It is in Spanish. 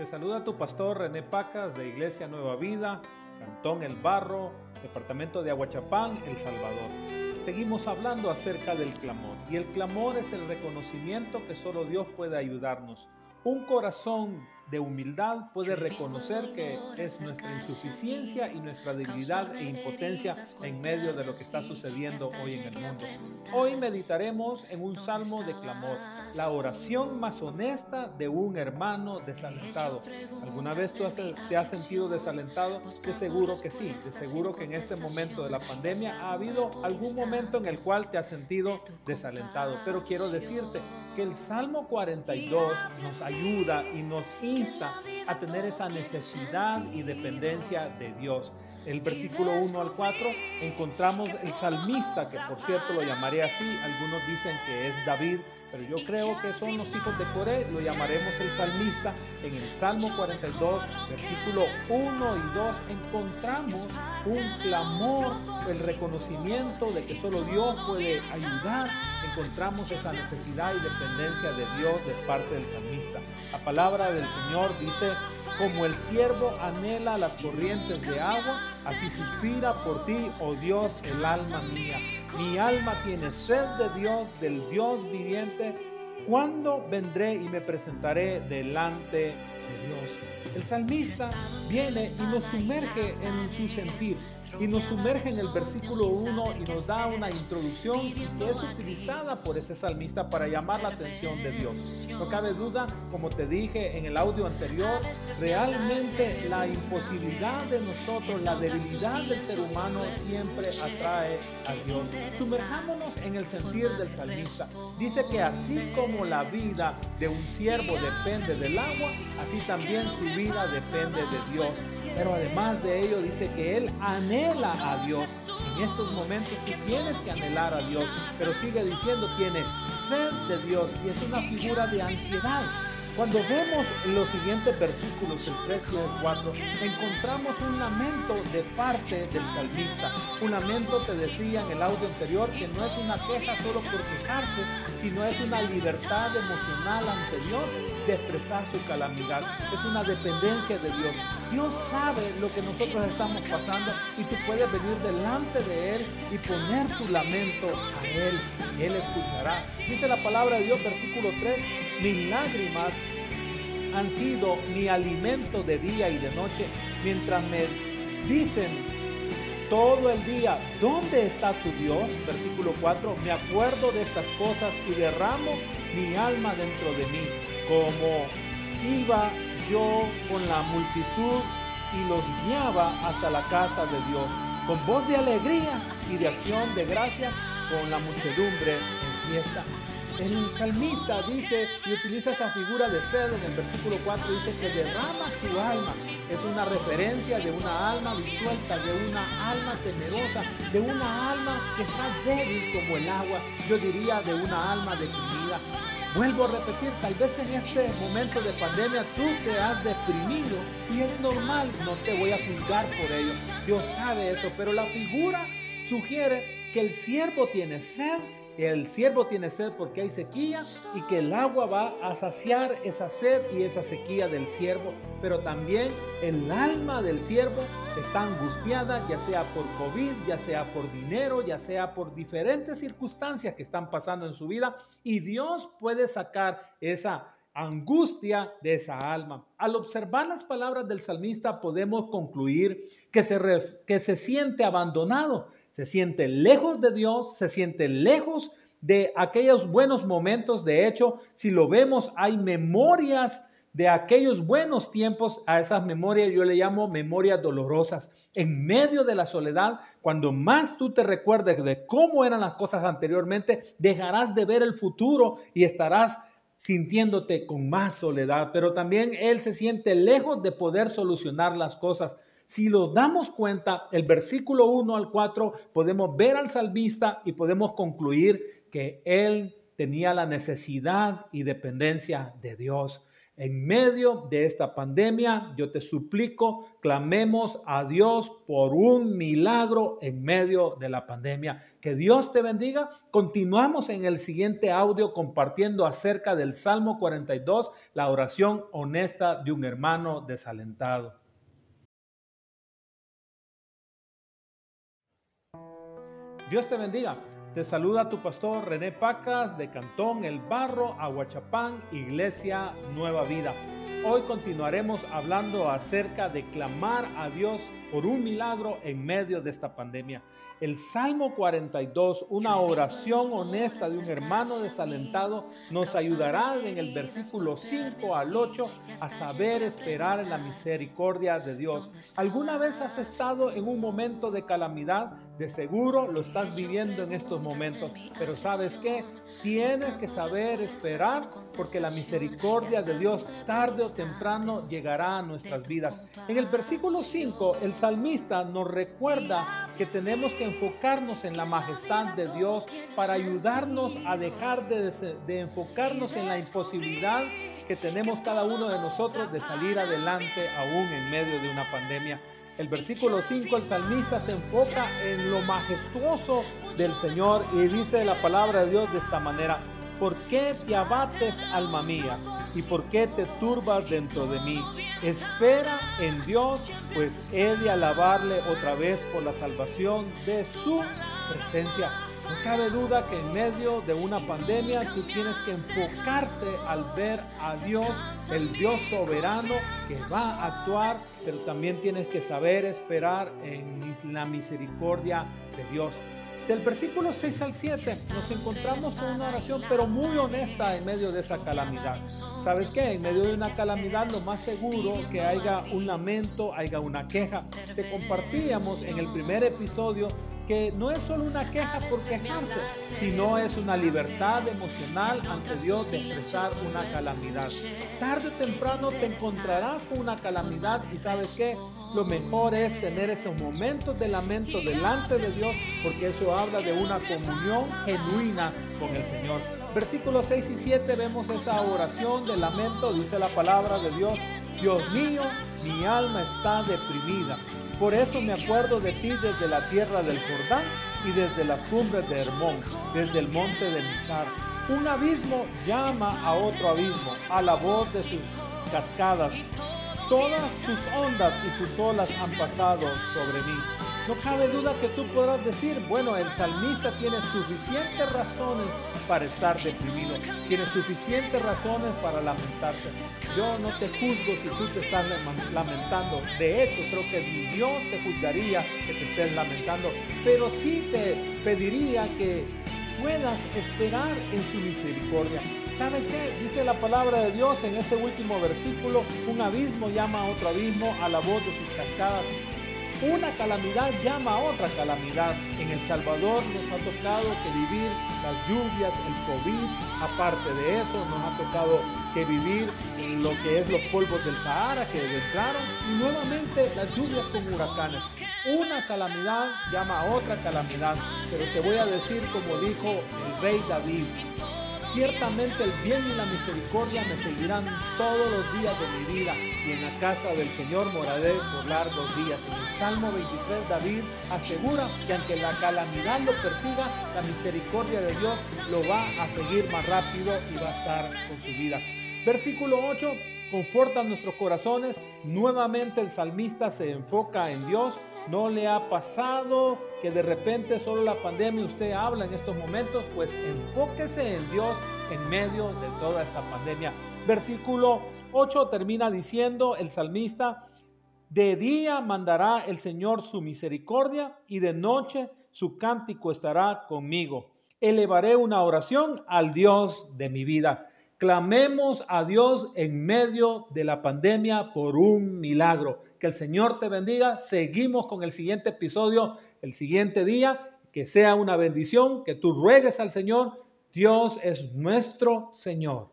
Te saluda tu pastor René Pacas de Iglesia Nueva Vida, Cantón El Barro, Departamento de Aguachapán, El Salvador. Seguimos hablando acerca del clamor y el clamor es el reconocimiento que solo Dios puede ayudarnos. Un corazón de humildad puede reconocer que es nuestra insuficiencia y nuestra debilidad e impotencia en medio de lo que está sucediendo hoy en el mundo. Hoy meditaremos en un salmo de clamor, la oración más honesta de un hermano desalentado. ¿Alguna vez tú te has sentido desalentado? De seguro que sí, de seguro que en este momento de la pandemia ha habido algún momento en el cual te has sentido desalentado. Pero quiero decirte que el Salmo 42 nos ayuda y nos a tener esa necesidad y dependencia de Dios. El versículo 1 al 4 encontramos el salmista, que por cierto lo llamaré así, algunos dicen que es David, pero yo creo que son los hijos de Coré, lo llamaremos el salmista. En el Salmo 42, versículo 1 y 2, encontramos un clamor, el reconocimiento de que solo Dios puede ayudar. Encontramos esa necesidad y dependencia de Dios de parte del salmista. La palabra del Señor dice, como el siervo anhela las corrientes de agua, así suspira por ti, oh Dios, el alma mía. Mi alma tiene sed de Dios, del Dios viviente. ¿Cuándo vendré y me presentaré delante de Dios? El salmista viene y nos sumerge en su sentir y nos sumerge en el versículo 1 y nos da una introducción que es utilizada por ese salmista para llamar la atención de Dios. No cabe duda, como te dije en el audio anterior, realmente la imposibilidad de nosotros, la debilidad del ser humano siempre atrae a Dios. Sumerjámonos en el sentir del salmista. Dice que así como la vida de un siervo depende del agua, así también su vida depende de Dios. Pero además de ello dice que Él anhela a Dios. En estos momentos tú tienes que anhelar a Dios. Pero sigue diciendo, tiene sed de Dios y es una figura de ansiedad. Cuando vemos los siguientes versículos, el 3 y el 4, encontramos un lamento de parte del salmista. Un lamento, te decía en el audio anterior, que no es una queja solo por quejarse, sino es una libertad emocional ante Dios de expresar su calamidad. Es una dependencia de Dios. Dios sabe lo que nosotros estamos pasando y tú puedes venir delante de Él y poner tu lamento a Él. Él escuchará. Dice la palabra de Dios, versículo 3, mis lágrimas han sido mi alimento de día y de noche, mientras me dicen todo el día, ¿dónde está tu Dios? Versículo 4, me acuerdo de estas cosas y derramo mi alma dentro de mí, como iba yo con la multitud y los guiaba hasta la casa de Dios, con voz de alegría y de acción de gracia, con la muchedumbre en fiesta. El salmista dice y utiliza esa figura de sed en el versículo 4, dice que derrama tu alma. Es una referencia de una alma disuelta, de una alma temerosa, de una alma que está débil como el agua. Yo diría de una alma deprimida. Vuelvo a repetir, tal vez en este momento de pandemia tú te has deprimido y es normal, no te voy a juzgar por ello. Dios sabe eso, pero la figura sugiere que el siervo tiene sed el siervo tiene sed porque hay sequía y que el agua va a saciar esa sed y esa sequía del siervo, pero también el alma del siervo está angustiada, ya sea por COVID, ya sea por dinero, ya sea por diferentes circunstancias que están pasando en su vida y Dios puede sacar esa angustia de esa alma. Al observar las palabras del salmista podemos concluir que se, que se siente abandonado, se siente lejos de Dios, se siente lejos de aquellos buenos momentos. De hecho, si lo vemos, hay memorias de aquellos buenos tiempos, a esas memorias yo le llamo memorias dolorosas. En medio de la soledad, cuando más tú te recuerdes de cómo eran las cosas anteriormente, dejarás de ver el futuro y estarás sintiéndote con más soledad. Pero también Él se siente lejos de poder solucionar las cosas. Si nos damos cuenta, el versículo 1 al 4, podemos ver al salvista y podemos concluir que él tenía la necesidad y dependencia de Dios. En medio de esta pandemia, yo te suplico, clamemos a Dios por un milagro en medio de la pandemia. Que Dios te bendiga. Continuamos en el siguiente audio compartiendo acerca del Salmo 42, la oración honesta de un hermano desalentado. Dios te bendiga. Te saluda tu pastor René Pacas de Cantón El Barro, Aguachapán, Iglesia Nueva Vida. Hoy continuaremos hablando acerca de clamar a Dios por un milagro en medio de esta pandemia. El Salmo 42, una oración honesta de un hermano desalentado, nos ayudará en el versículo 5 al 8 a saber esperar en la misericordia de Dios. ¿Alguna vez has estado en un momento de calamidad? De seguro lo estás viviendo en estos momentos, pero ¿sabes qué? Tienes que saber esperar porque la misericordia de Dios tarde o temprano llegará a nuestras vidas. En el versículo 5, el salmista nos recuerda que tenemos que enfocarnos en la majestad de Dios para ayudarnos a dejar de, de enfocarnos en la imposibilidad que tenemos cada uno de nosotros de salir adelante aún en medio de una pandemia. El versículo 5, el salmista se enfoca en lo majestuoso del Señor y dice la palabra de Dios de esta manera, ¿por qué te abates, alma mía? ¿Y por qué te turbas dentro de mí? Espera en Dios, pues he de alabarle otra vez por la salvación de su presencia. No cabe duda que en medio de una pandemia tú tienes que enfocarte al ver a Dios, el Dios soberano que va a actuar, pero también tienes que saber esperar en la misericordia de Dios. Del versículo 6 al 7 nos encontramos con una oración pero muy honesta en medio de esa calamidad. ¿Sabes qué? En medio de una calamidad lo más seguro que haya un lamento, haya una queja. Te compartíamos en el primer episodio que no es solo una queja por quejarse, sino es una libertad emocional ante Dios de expresar una calamidad. Tarde o temprano te encontrarás con una calamidad y sabes qué, lo mejor es tener esos momentos de lamento delante de Dios, porque eso habla de una comunión genuina con el Señor. Versículos 6 y 7 vemos esa oración de lamento, dice la palabra de Dios, Dios mío, mi alma está deprimida por eso me acuerdo de ti desde la tierra del Jordán y desde las cumbres de Hermón, desde el monte de Mizar. Un abismo llama a otro abismo, a la voz de sus cascadas. Todas sus ondas y sus olas han pasado sobre mí. No cabe duda que tú podrás decir, bueno, el salmista tiene suficientes razones para estar deprimido, tiene suficientes razones para lamentarse. Yo no te juzgo si tú te estás lamentando. De hecho, creo que Dios te juzgaría que te estés lamentando, pero sí te pediría que puedas esperar en su misericordia. ¿Sabes qué? Dice la palabra de Dios en ese último versículo, un abismo llama a otro abismo a la voz de sus cascadas. Una calamidad llama a otra calamidad. En El Salvador nos ha tocado que vivir las lluvias, el COVID, aparte de eso nos ha tocado que vivir lo que es los polvos del Sahara que entraron y nuevamente las lluvias con huracanes. Una calamidad llama a otra calamidad, pero te voy a decir como dijo el rey David, Ciertamente el bien y la misericordia me seguirán todos los días de mi vida y en la casa del Señor moraré por largos días. En el Salmo 23 David asegura que aunque la calamidad lo persiga, la misericordia de Dios lo va a seguir más rápido y va a estar con su vida. Versículo 8 conforta nuestros corazones. Nuevamente el salmista se enfoca en Dios ¿No le ha pasado que de repente solo la pandemia usted habla en estos momentos? Pues enfóquese en Dios en medio de toda esta pandemia. Versículo 8 termina diciendo el salmista, de día mandará el Señor su misericordia y de noche su cántico estará conmigo. Elevaré una oración al Dios de mi vida. Clamemos a Dios en medio de la pandemia por un milagro. Que el Señor te bendiga. Seguimos con el siguiente episodio el siguiente día. Que sea una bendición, que tú ruegues al Señor. Dios es nuestro Señor.